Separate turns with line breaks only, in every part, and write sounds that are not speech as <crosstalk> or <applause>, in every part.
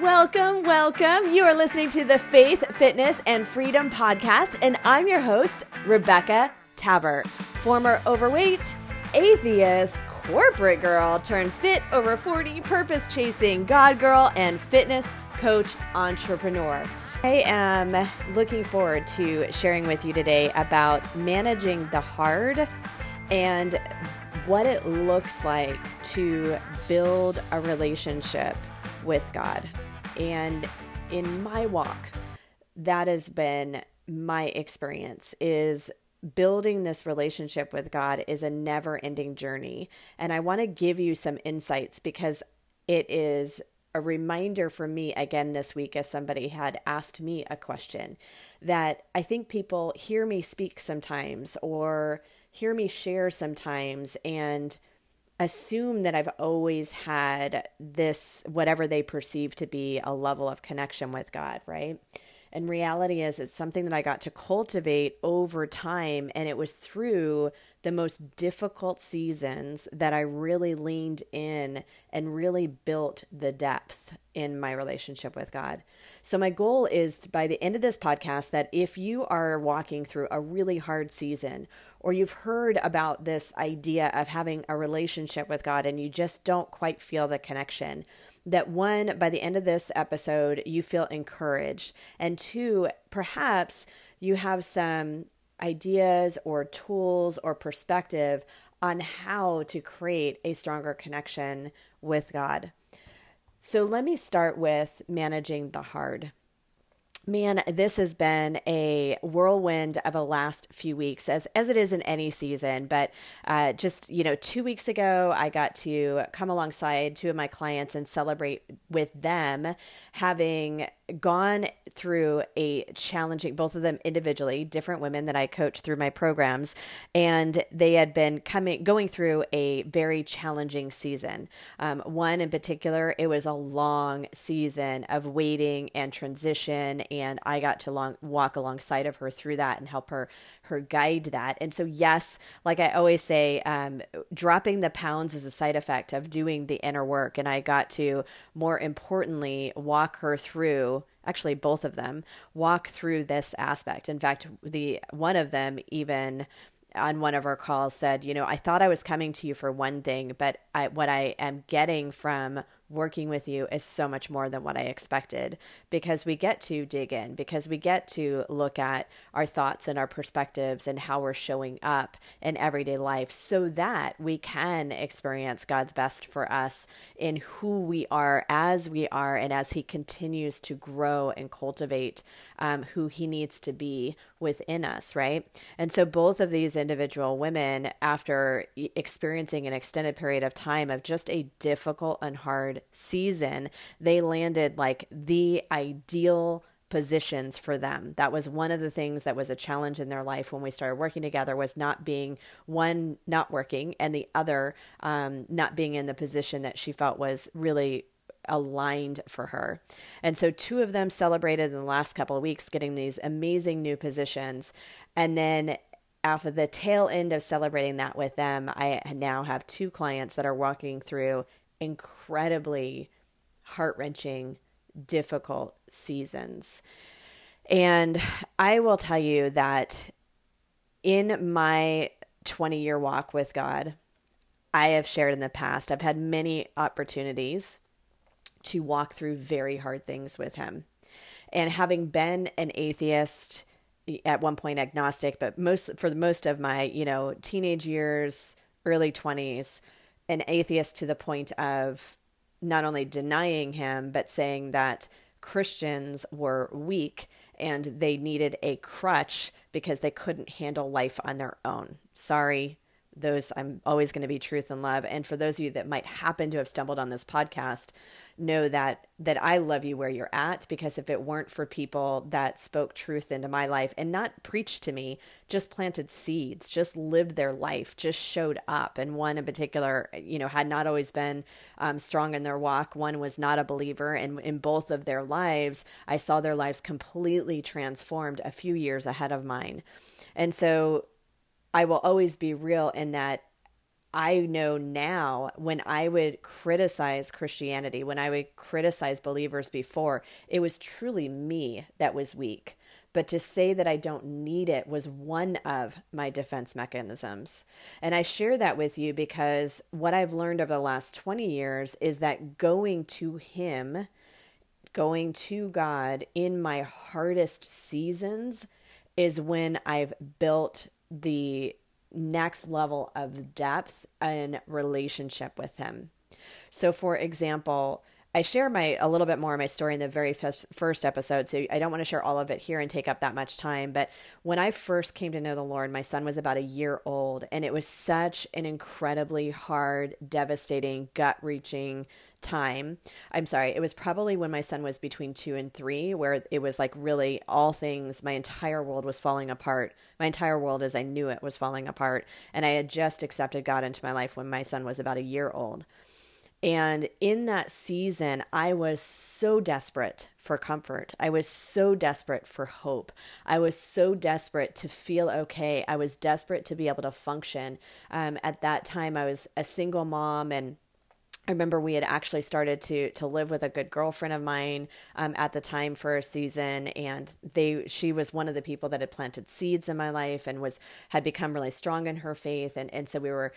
Welcome, welcome. You are listening to the Faith, Fitness, and Freedom podcast, and I'm your host, Rebecca Tabbert, former overweight, atheist, corporate girl turned fit over 40, purpose chasing God girl, and fitness coach entrepreneur. I am looking forward to sharing with you today about managing the hard and what it looks like to build a relationship with God. And in my walk, that has been my experience is building this relationship with God is a never-ending journey. And I want to give you some insights because it is a reminder for me again this week as somebody had asked me a question that I think people hear me speak sometimes or hear me share sometimes and assume that I've always had this, whatever they perceive to be a level of connection with God, right? And reality is, it's something that I got to cultivate over time. And it was through the most difficult seasons that I really leaned in and really built the depth in my relationship with God. So, my goal is by the end of this podcast that if you are walking through a really hard season, or you've heard about this idea of having a relationship with God and you just don't quite feel the connection, that one, by the end of this episode, you feel encouraged, and two, perhaps you have some ideas or tools or perspective on how to create a stronger connection with God. So let me start with managing the hard. Man, this has been a whirlwind of a last few weeks, as as it is in any season. But uh, just you know, two weeks ago, I got to come alongside two of my clients and celebrate with them having gone through a challenging, both of them individually, different women that I coach through my programs, and they had been coming, going through a very challenging season. Um, one in particular, it was a long season of waiting and transition, and I got to long, walk alongside of her through that and help her her guide that. And so, yes, like I always say, um, dropping the pounds is a side effect of doing the inner work, and I got to more importantly walk her through actually both of them walk through this aspect. In fact the one of them even on one of our calls said you know i thought i was coming to you for one thing but I, what i am getting from working with you is so much more than what I expected because we get to dig in, because we get to look at our thoughts and our perspectives and how we're showing up in everyday life so that we can experience God's best for us in who we are as we are and as He continues to grow and cultivate um, who He needs to be within us, right? And so both of these individual women, after experiencing an extended period of time of just a difficult and hard season, they landed like the ideal positions for them. That was one of the things that was a challenge in their life when we started working together was not being one not working and the other um, not being in the position that she felt was really aligned for her. And so two of them celebrated in the last couple of weeks getting these amazing new positions and then after the tail end of celebrating that with them, I now have two clients that are walking through incredibly heart wrenching, difficult seasons. And I will tell you that in my 20 year walk with God, I have shared in the past, I've had many opportunities to walk through very hard things with Him. And having been an atheist, at one point agnostic, but most for most of my, you know, teenage years, early 20s, an atheist to the point of not only denying him, but saying that Christians were weak and they needed a crutch because they couldn't handle life on their own. Sorry, those I'm always going to be truth and love. And for those of you that might happen to have stumbled on this podcast, know that that I love you where you're at because if it weren't for people that spoke truth into my life and not preached to me, just planted seeds, just lived their life, just showed up. And one in particular, you know, had not always been um, strong in their walk. One was not a believer, and in both of their lives, I saw their lives completely transformed a few years ahead of mine. And so I will always be real in that I know now when I would criticize Christianity, when I would criticize believers before, it was truly me that was weak. But to say that I don't need it was one of my defense mechanisms. And I share that with you because what I've learned over the last 20 years is that going to Him, going to God in my hardest seasons is when I've built the next level of depth and relationship with him. So for example, I share my a little bit more of my story in the very first, first episode, so I don't want to share all of it here and take up that much time. But when I first came to know the Lord, my son was about a year old, and it was such an incredibly hard, devastating, gut wrenching time. I'm sorry, it was probably when my son was between two and three, where it was like really all things, my entire world was falling apart. My entire world as I knew it was falling apart. And I had just accepted God into my life when my son was about a year old. And in that season, I was so desperate for comfort. I was so desperate for hope. I was so desperate to feel okay. I was desperate to be able to function. Um, at that time, I was a single mom and I remember we had actually started to to live with a good girlfriend of mine um, at the time for a season, and they she was one of the people that had planted seeds in my life and was had become really strong in her faith, and and so we were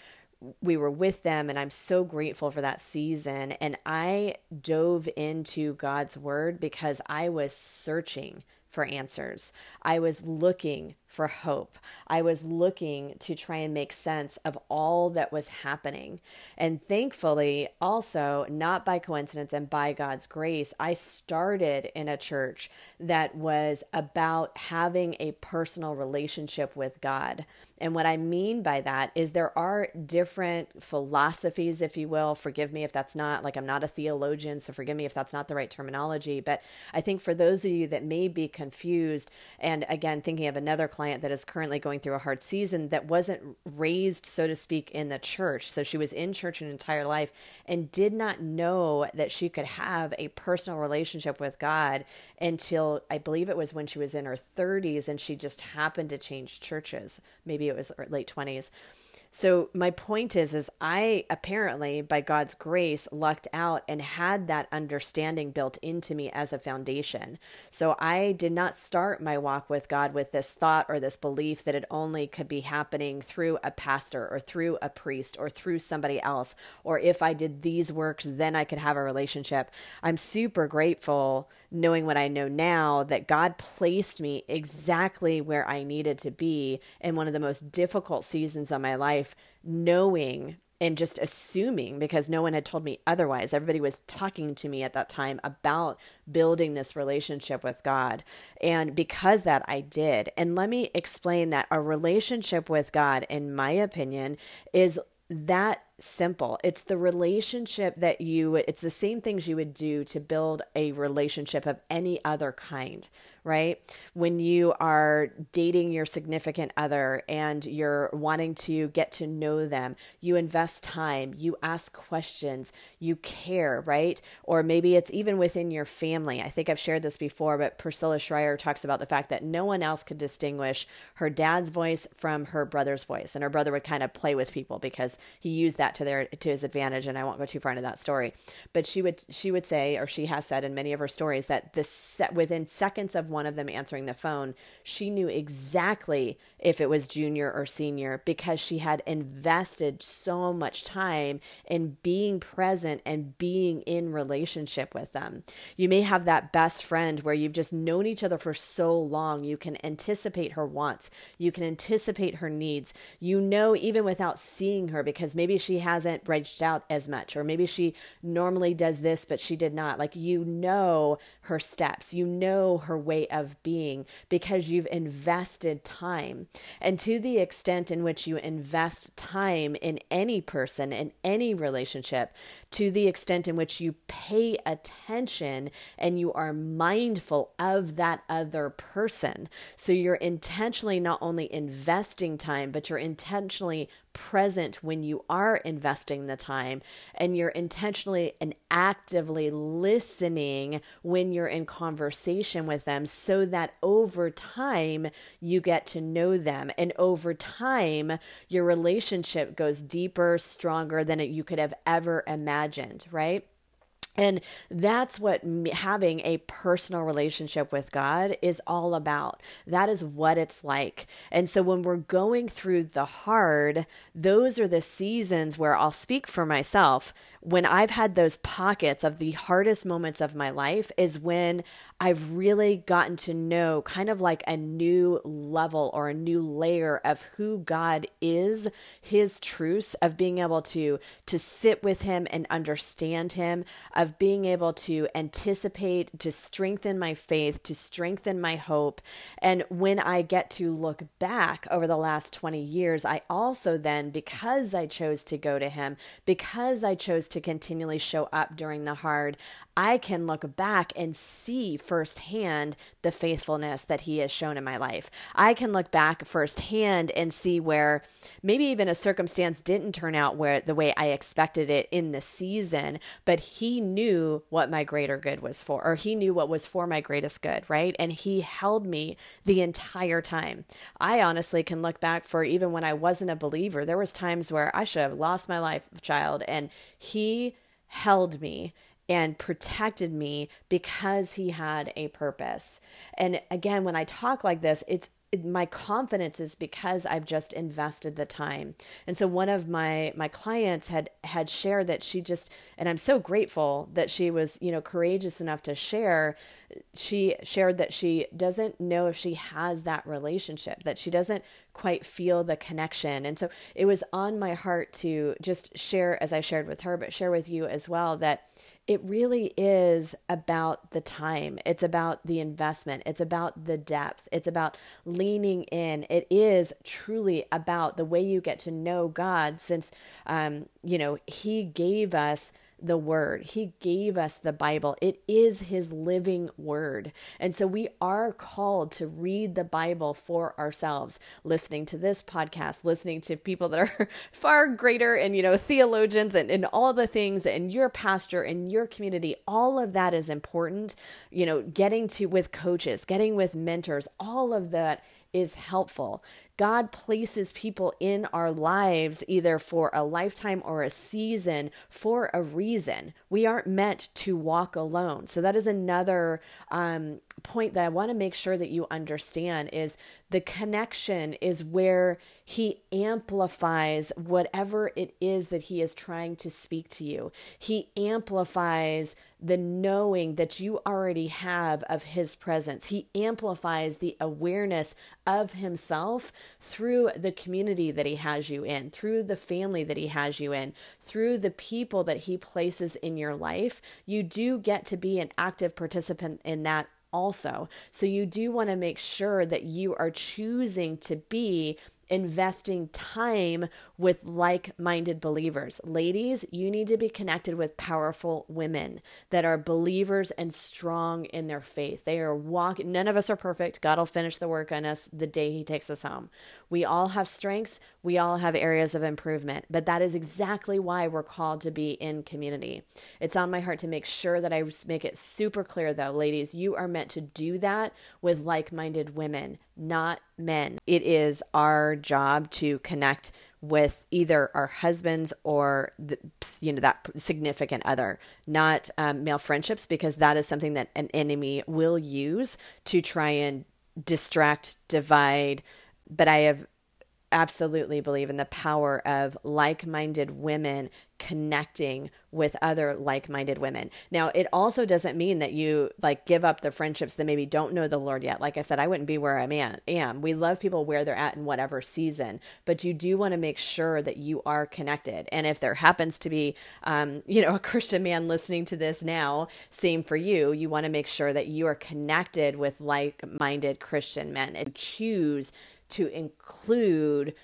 we were with them and I'm so grateful for that season and I dove into God's word because I was searching for answers. I was looking for hope. I was looking to try and make sense of all that was happening. And thankfully, also, not by coincidence and by God's grace, I started in a church that was about having a personal relationship with God. And what I mean by that is there are different philosophies, if you will. Forgive me if that's not, like, I'm not a theologian, so forgive me if that's not the right terminology. But I think for those of you that may be confused, and again, thinking of another client that is currently going through a hard season that wasn't raised, so to speak, in the church. So she was in church an entire life and did not know that she could have a personal relationship with God until I believe it was when she was in her 30s and she just happened to change churches. Maybe it was er, late 20s. So my point is is I apparently by God's grace lucked out and had that understanding built into me as a foundation. So I did not start my walk with God with this thought or this belief that it only could be happening through a pastor or through a priest or through somebody else or if I did these works then I could have a relationship. I'm super grateful knowing what I know now that God placed me exactly where I needed to be in one of the most difficult seasons of my life, knowing and just assuming because no one had told me otherwise. Everybody was talking to me at that time about building this relationship with God. And because that, I did. And let me explain that a relationship with God, in my opinion, is that simple. It's the relationship that you, it's the same things you would do to build a relationship of any other kind, right? When you are dating your significant other and you're wanting to get to know them, you invest time, you ask questions, you care, right? Or maybe it's even within your family. I think I've shared this before, but Priscilla Shirer talks about the fact that no one else could distinguish her dad's voice from her brother's voice. And her brother would kind of play with people because he used that to their to his advantage and I won't go too far into that story. But she would she would say or she has said in many of her stories that the set within seconds of one of them answering the phone, she knew exactly if it was junior or senior because she had invested so much time in being present and being in relationship with them. You may have that best friend where you've just known each other for so long, you can anticipate her wants, you can anticipate her needs. You know, even without seeing her, because maybe she hasn't reached out as much, or maybe she normally does this, but she did not. Like, you know her steps, you know her way of being because you've invested time. And to the extent in which you invest time in any person, in any relationship, to the extent in which you pay attention and you are mindful of that other person. So you're intentionally not only investing time, but you're intentionally present when you are investing the time and you're intentionally and actively listening when you're in conversation with them so that over time you get to know them and over time your relationship goes deeper stronger than you could have ever imagined right and that's what having a personal relationship with God is all about. That is what it's like. And so when we're going through the hard, those are the seasons where I'll speak for myself when I've had those pockets of the hardest moments of my life is when I've really gotten to know kind of like a new level or a new layer of who God is, his truths of being able to to sit with him and understand him, of being able to anticipate, to strengthen my faith, to strengthen my hope. And when I get to look back over the last 20 years, I also then because I chose to go to him, because I chose to to continually show up during the hard, I can look back and see firsthand the faithfulness that He has shown in my life. I can look back firsthand and see where maybe even a circumstance didn't turn out where the way I expected it in the season, but He knew what my greater good was for, or He knew what was for my greatest good, right? And He held me the entire time. I honestly can look back for even when I wasn't a believer, there was times where I should have lost my life child, and He held me and protected me because he had a purpose. And again, when I talk like this, it's my confidence is because I've just invested the time. And so one of my my clients had had shared that she just and I'm so grateful that she was, you know, courageous enough to share. She shared that she doesn't know if she has that relationship, that she doesn't quite feel the connection. And so it was on my heart to just share as I shared with her, but share with you as well that it really is about the time. It's about the investment. It's about the depth. It's about leaning in. It is truly about the way you get to know God since, um, you know, He gave us the word. He gave us the Bible. It is his living word. And so we are called to read the Bible for ourselves, listening to this podcast, listening to people that are <laughs> far greater and, you know, theologians and, and all the things and your pastor and your community. All of that is important. You know, getting to with coaches, getting with mentors, all of that is helpful. God places people in our lives either for a lifetime or a season for a reason. We aren't meant to walk alone. So that is another um, point that I want to make sure that you understand is the connection is where he amplifies whatever it is that he is trying to speak to you. He amplifies the knowing that you already have of his presence. He amplifies the awareness of himself through the community that he has you in, through the family that he has you in, through the people that he places in your life. You do get to be an active participant in that also. So you do want to make sure that you are choosing to be investing time with like minded believers. Ladies, you need to be connected with powerful women that are believers and strong in their faith. They are walking, none of us are perfect. God will finish the work on us the day He takes us home. We all have strengths, we all have areas of improvement, but that is exactly why we're called to be in community. It's on my heart to make sure that I make it super clear, though, ladies, you are meant to do that with like minded women, not men. It is our job to connect with either our husbands or the, you know that significant other not um, male friendships because that is something that an enemy will use to try and distract divide but i have absolutely believe in the power of like minded women connecting with other like-minded women. Now, it also doesn't mean that you like give up the friendships that maybe don't know the Lord yet. Like I said, I wouldn't be where I am. We love people where they're at in whatever season, but you do want to make sure that you are connected. And if there happens to be, um, you know, a Christian man listening to this now, same for you. You want to make sure that you are connected with like-minded Christian men and choose to include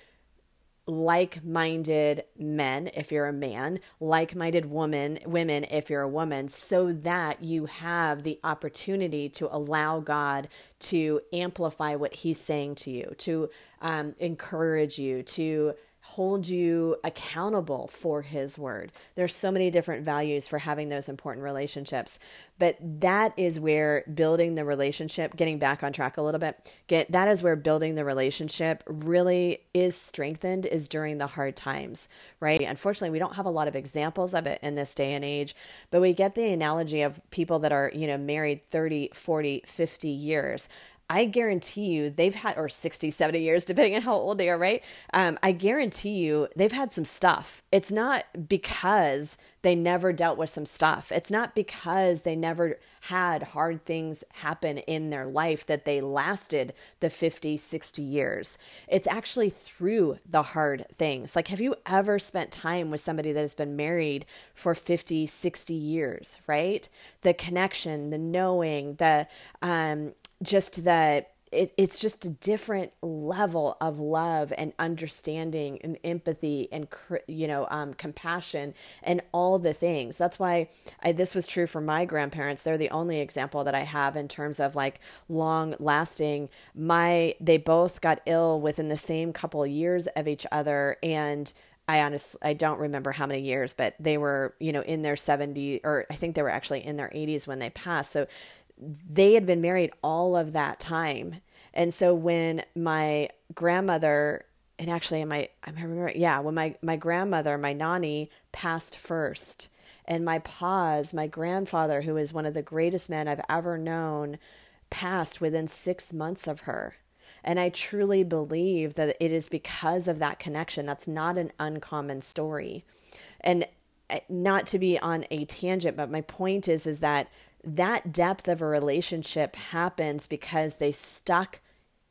like minded men if you're a man, like minded woman, women if you're a woman, so that you have the opportunity to allow God to amplify what He's saying to you, to um, encourage you, to hold you accountable for his word. There's so many different values for having those important relationships. But that is where building the relationship, getting back on track a little bit, get that is where building the relationship really is strengthened is during the hard times, right? Unfortunately, we don't have a lot of examples of it in this day and age, but we get the analogy of people that are, you know, married 30, 40, 50 years. I guarantee you they've had, or 60, 70 years, <laughs> depending on how old they are, right? Um, I guarantee you they've had some stuff. It's not because they never dealt with some stuff. It's not because they never had hard things happen in their life that they lasted the 50, 60 years. It's actually through the hard things. Like, have you ever spent time with somebody that has been married for 50, 60 years, right? The connection, the knowing, the, um, just that it, it's just a different level of love and understanding and empathy and you know um, compassion and all the things. That's why I, this was true for my grandparents. They're the only example that i have in terms of like long lasting. My they both got ill within the same couple of years of each other and I honestly I don't remember how many years, but they were, you know, in their 70 or I think they were actually in their 80s when they passed. So they had been married all of that time. And so when my grandmother and actually my I am I remember yeah, when my my grandmother, my nanny passed first and my pa's, my grandfather who is one of the greatest men I've ever known, passed within 6 months of her. And I truly believe that it is because of that connection. That's not an uncommon story. And eh, not to be on a tangent, but my point is is that that depth of a relationship happens because they stuck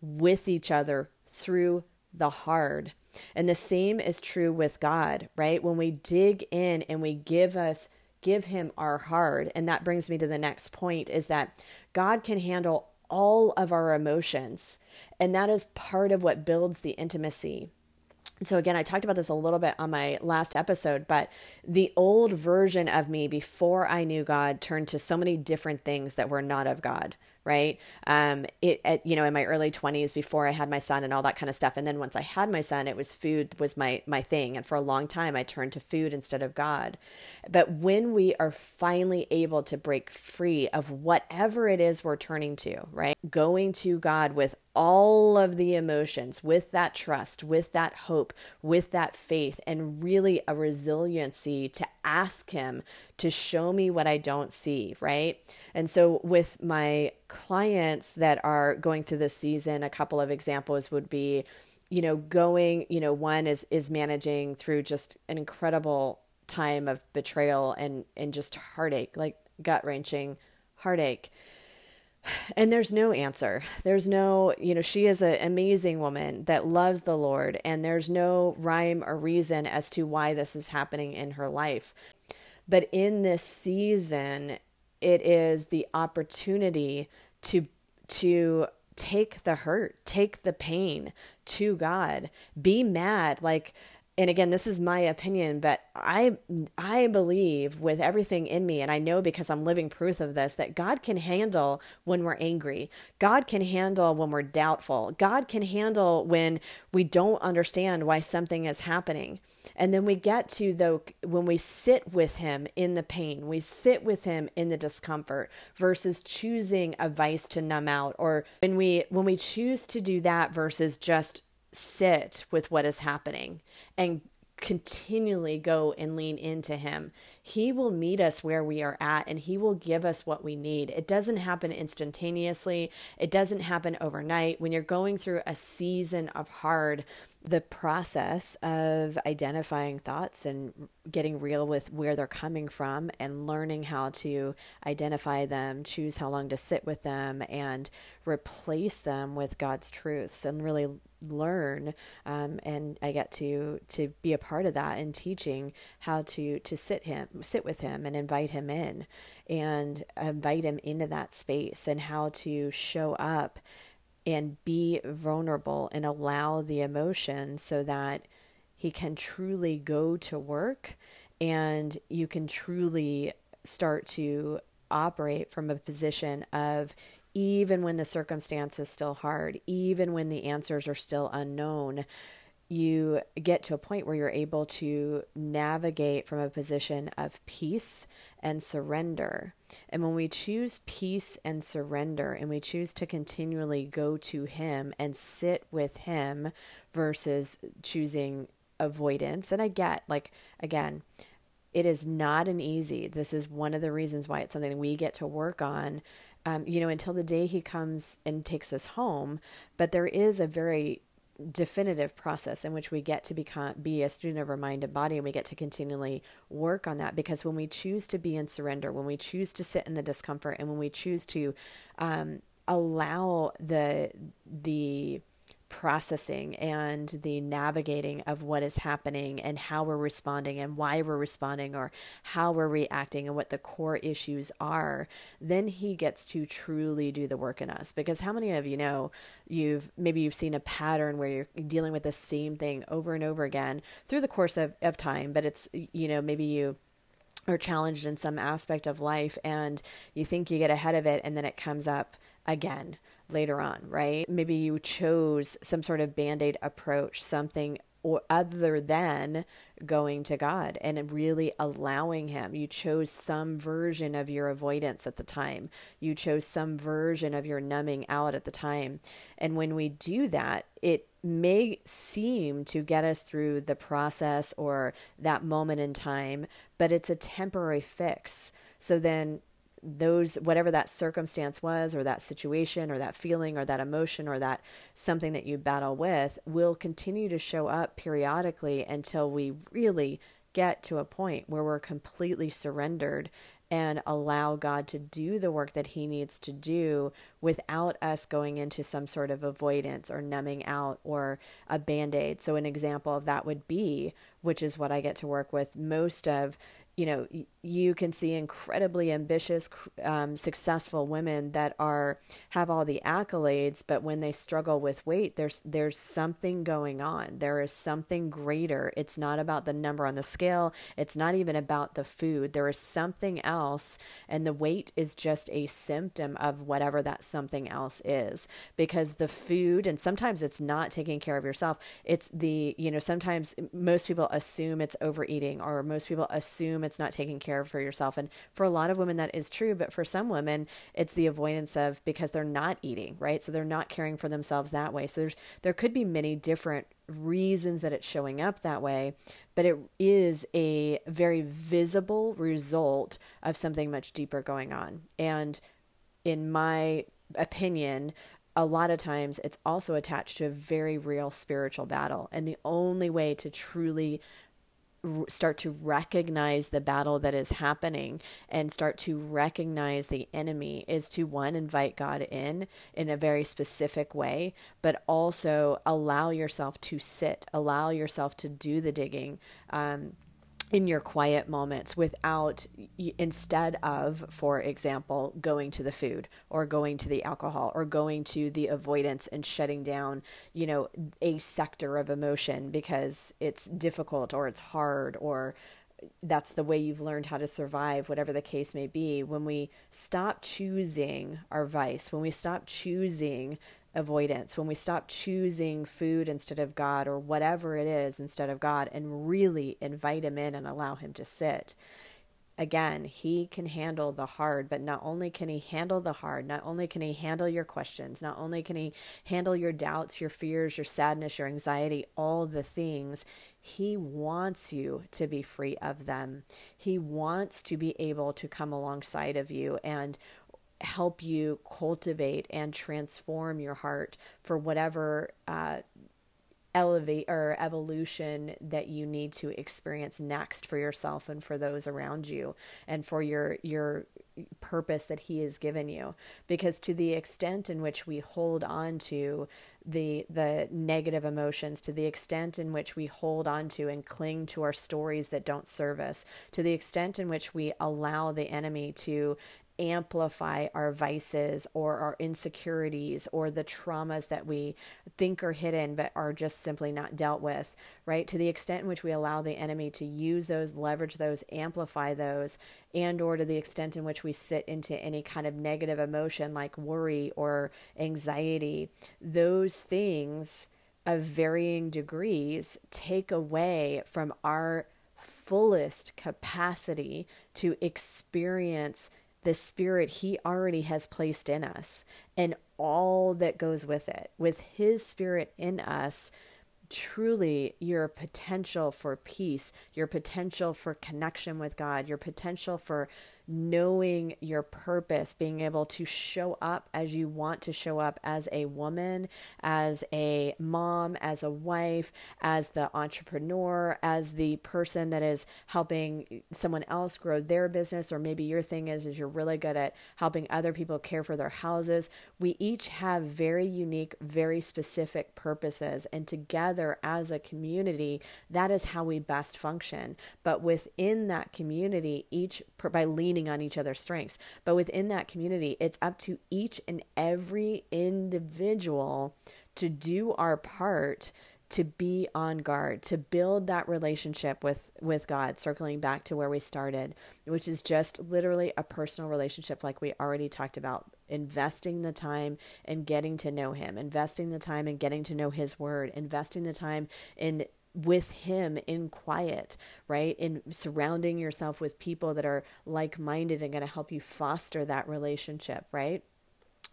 with each other through the hard. And the same is true with God, right? When we dig in and we give us give him our hard, and that brings me to the next point is that God can handle all of our emotions, and that is part of what builds the intimacy so again i talked about this a little bit on my last episode but the old version of me before i knew god turned to so many different things that were not of god right? Um it at, you know in my early 20s before i had my son and all that kind of stuff. And then once i had my son it was food was my my thing. And for a long time i turned to food instead of god. But when we are finally able to break free of whatever it is we're turning to right? Going to god with all of the emotions with that trust, with that hope, with that faith, and really a resiliency to ask Him to show me what I don't see, right? And so, with my clients that are going through this season, a couple of examples would be, you know, going, you know, one is is managing through just an incredible time of betrayal and and just heartache, like gut wrenching heartache and there's no answer. There's no, you know, she is an amazing woman that loves the Lord, and there's no rhyme or reason as to why this is happening in her life. But in this season, it is the opportunity to to take the hurt, take the pain to God. Be mad like and again this is my opinion but i i believe with everything in me and i know because i'm living proof of this that god can handle when we're angry. God can handle when we're doubtful. God can handle when we don't understand why something is happening. And then we get to though when we sit with him in the pain we sit with him in the discomfort versus choosing a vice to numb out or when we when we choose to do that versus just sit with what is happening and continually go and lean into Him, He will meet us where we are at and He will give us what we need. It doesn't happen instantaneously, it doesn't happen overnight. When you're going through a season of hard, the process of identifying thoughts and getting real with where they're coming from and learning how to identify them, choose how long to sit with them, and replace them with God's truths and really learn um, and I get to to be a part of that in teaching how to to sit him sit with him and invite him in and invite him into that space and how to show up and be vulnerable and allow the emotion so that he can truly go to work and you can truly start to operate from a position of even when the circumstance is still hard, even when the answers are still unknown, you get to a point where you're able to navigate from a position of peace and surrender. And when we choose peace and surrender, and we choose to continually go to Him and sit with Him versus choosing avoidance, and I get, like, again, it is not an easy. This is one of the reasons why it's something we get to work on, um, you know, until the day He comes and takes us home. But there is a very definitive process in which we get to become be a student of our mind and body and we get to continually work on that. Because when we choose to be in surrender when we choose to sit in the discomfort and when we choose to um, allow the the processing and the navigating of what is happening and how we're responding and why we're responding or how we're reacting and what the core issues are, then he gets to truly do the work in us. Because how many of you know you've maybe you've seen a pattern where you're dealing with the same thing over and over again through the course of, of time, but it's, you know, maybe you are challenged in some aspect of life and you think you get ahead of it and then it comes up again later on, right? Maybe you chose some sort of band aid approach, something or other than going to God and really allowing Him. You chose some version of your avoidance at the time. You chose some version of your numbing out at the time. And when we do that, it may seem to get us through the process or that moment in time, but it's a temporary fix. So then those whatever that circumstance was or that situation or that feeling or that emotion or that something that you battle with will continue to show up periodically until we really get to a point where we're completely surrendered and allow God to do the work that He needs to do without us going into some sort of avoidance or numbing out or a band aid. So, an example of that would be, which is what I get to work with most of you know, you can see incredibly ambitious, um, successful women that are have all the accolades, but when they struggle with weight, there's there's something going on. There is something greater. It's not about the number on the scale. It's not even about the food. There is something else, and the weight is just a symptom of whatever that something else is. Because the food, and sometimes it's not taking care of yourself. It's the you know sometimes most people assume it's overeating, or most people assume assume it's not taking care of for yourself. And for a lot of women, that is true. But for some women, it's the avoidance of because they're not eating, right? So they're not caring for themselves that way. So there's, there could be many different reasons that it's showing up that way, but it is a very visible result of something much deeper going on. And in my opinion, a lot of times it's also attached to a very real spiritual battle. And the only way to truly start to recognize the battle that is happening and start to recognize the enemy is to one invite God in in a very specific way but also allow yourself to sit allow yourself to do the digging um, in your quiet moments without instead of for example going to the food or going to the alcohol or going to the avoidance and shutting down you know a sector of emotion because it's difficult or it's hard or that's the way you've learned how to survive whatever the case may be. When we stop choosing our vice when we stop choosing avoidance, when we stop choosing food instead of God or whatever it is instead of God and really invite Him in and allow Him to sit. Again, He can handle the hard, but not only can He handle the hard, not only can He handle your questions, not only can He handle your doubts, your fears, your sadness, your anxiety, all the things, He wants you to be free of them. He wants to be able to come alongside of you and help you cultivate and transform your heart for whatever uh, elevate or evolution that you need to experience next for yourself and for those around you and for your your purpose that he has given you. Because to the extent in which we hold on to the the negative emotions to the extent in which we hold on to and cling to our stories that don't serve us to the extent in which we allow the enemy to amplify our vices or our insecurities or the traumas that we think are hidden but are just simply not dealt with, right? To the extent in which we allow the enemy to use those, leverage those, amplify those, and or to the extent in which we sit into any kind of negative emotion like worry or anxiety, those things of varying degrees take away from our fullest capacity to experience the spirit he already has placed in us and all that goes with it. With his spirit in us, truly your potential for peace, your potential for connection with God, your potential for knowing your purpose, being able to show up as you want to show up as a woman, as a mom, as a wife, as the entrepreneur, as the person that is helping someone else grow their business or maybe your thing is is you're really good at helping other people care for their houses. We each have very unique, very specific purposes and together as a community, that is how we best function. But within that community, each by leaning leaning on each other's strengths. But within that community, it's up to each and every individual to do our part to be on guard to build that relationship with with God circling back to where we started which is just literally a personal relationship like we already talked about investing the time and getting to know him investing the time and getting to know his word investing the time in with him in quiet, right? In surrounding yourself with people that are like minded and going to help you foster that relationship, right?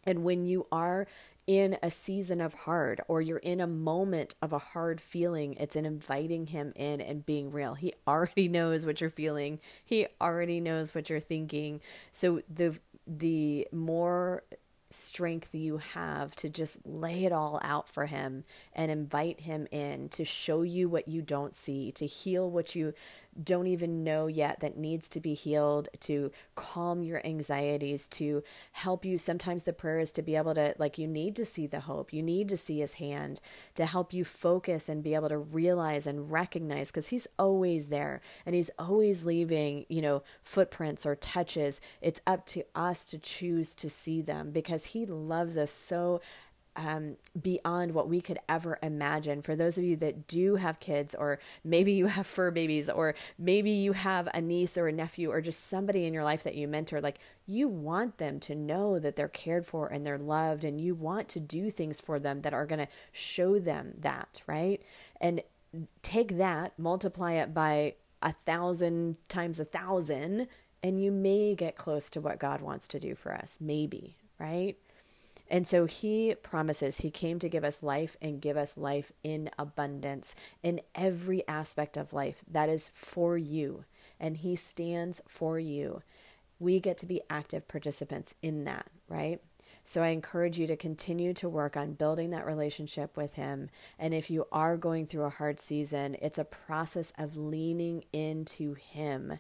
And when you are in a season of hard or you're in a moment of a hard feeling, it's in inviting him in and being real. He <laughs> already knows what you're feeling. He already knows what you're thinking. So the the more strength you have to just lay it all out for him and invite him in to show you what you don't see, to heal what you don't even know yet that needs to be healed, to calm your anxieties, to help you. Sometimes the prayer is to be able to, like, you need to see the hope, you need to see his hand to help you focus and be able to realize and recognize because he's always there and he's always leaving, you know, footprints or touches. It's up to us to choose to see them because he loves us so um, beyond what we could ever imagine. For those of you that do have kids, or maybe you have fur babies, or maybe you have a niece or a nephew, or just somebody in your life that you mentor, like you want them to know that they're cared for and they're loved, and you want to do things for them that are going to show them that, right? And take that, multiply it by a thousand times a thousand, and you may get close to what God wants to do for us. Maybe, right? And so he promises he came to give us life and give us life in abundance in every aspect of life. That is for you. And he stands for you. We get to be active participants in that, right? So I encourage you to continue to work on building that relationship with Him. And if you are going through a hard season, it's a process of leaning into Him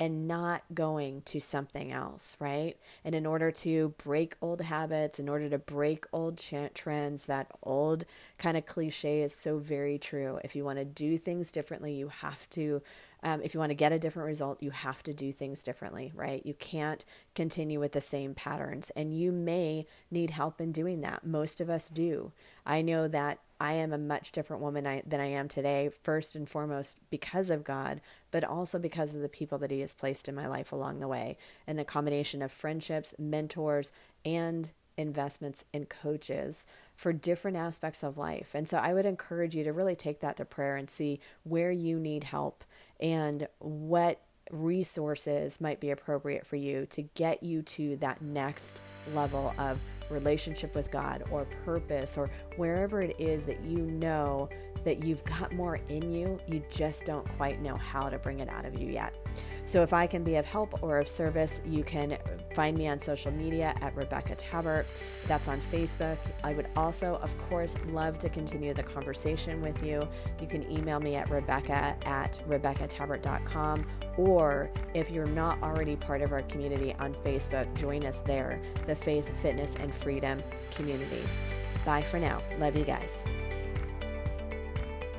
and not going to something else, right? And in order to break old habits, in order to break old trends, that old kind of cliche is so very true. If you want to do things differently, you have to, um, if you want to get a different result, you have to do things differently, right? You can't continue with the same patterns, and you may need help in doing that. Most of us do. I know that I am a much different woman I, than I am today, first and foremost because of God, but also because of the people that He has placed in my life along the way. And the combination of friendships, mentors, and investments in coaches for different aspects of life. And so I would encourage you to really take that to prayer and see where you need help and what resources might be appropriate for you to get you to that next level of relationship with God or purpose or wherever it is that you know that you've got more in you, you just don't quite know how to bring it out of you yet. So, if I can be of help or of service, you can find me on social media at Rebecca Tabbert. That's on Facebook. I would also, of course, love to continue the conversation with you. You can email me at Rebecca at RebeccaTabbert.com. Or if you're not already part of our community on Facebook, join us there, the Faith, Fitness, and Freedom community. Bye for now. Love you guys.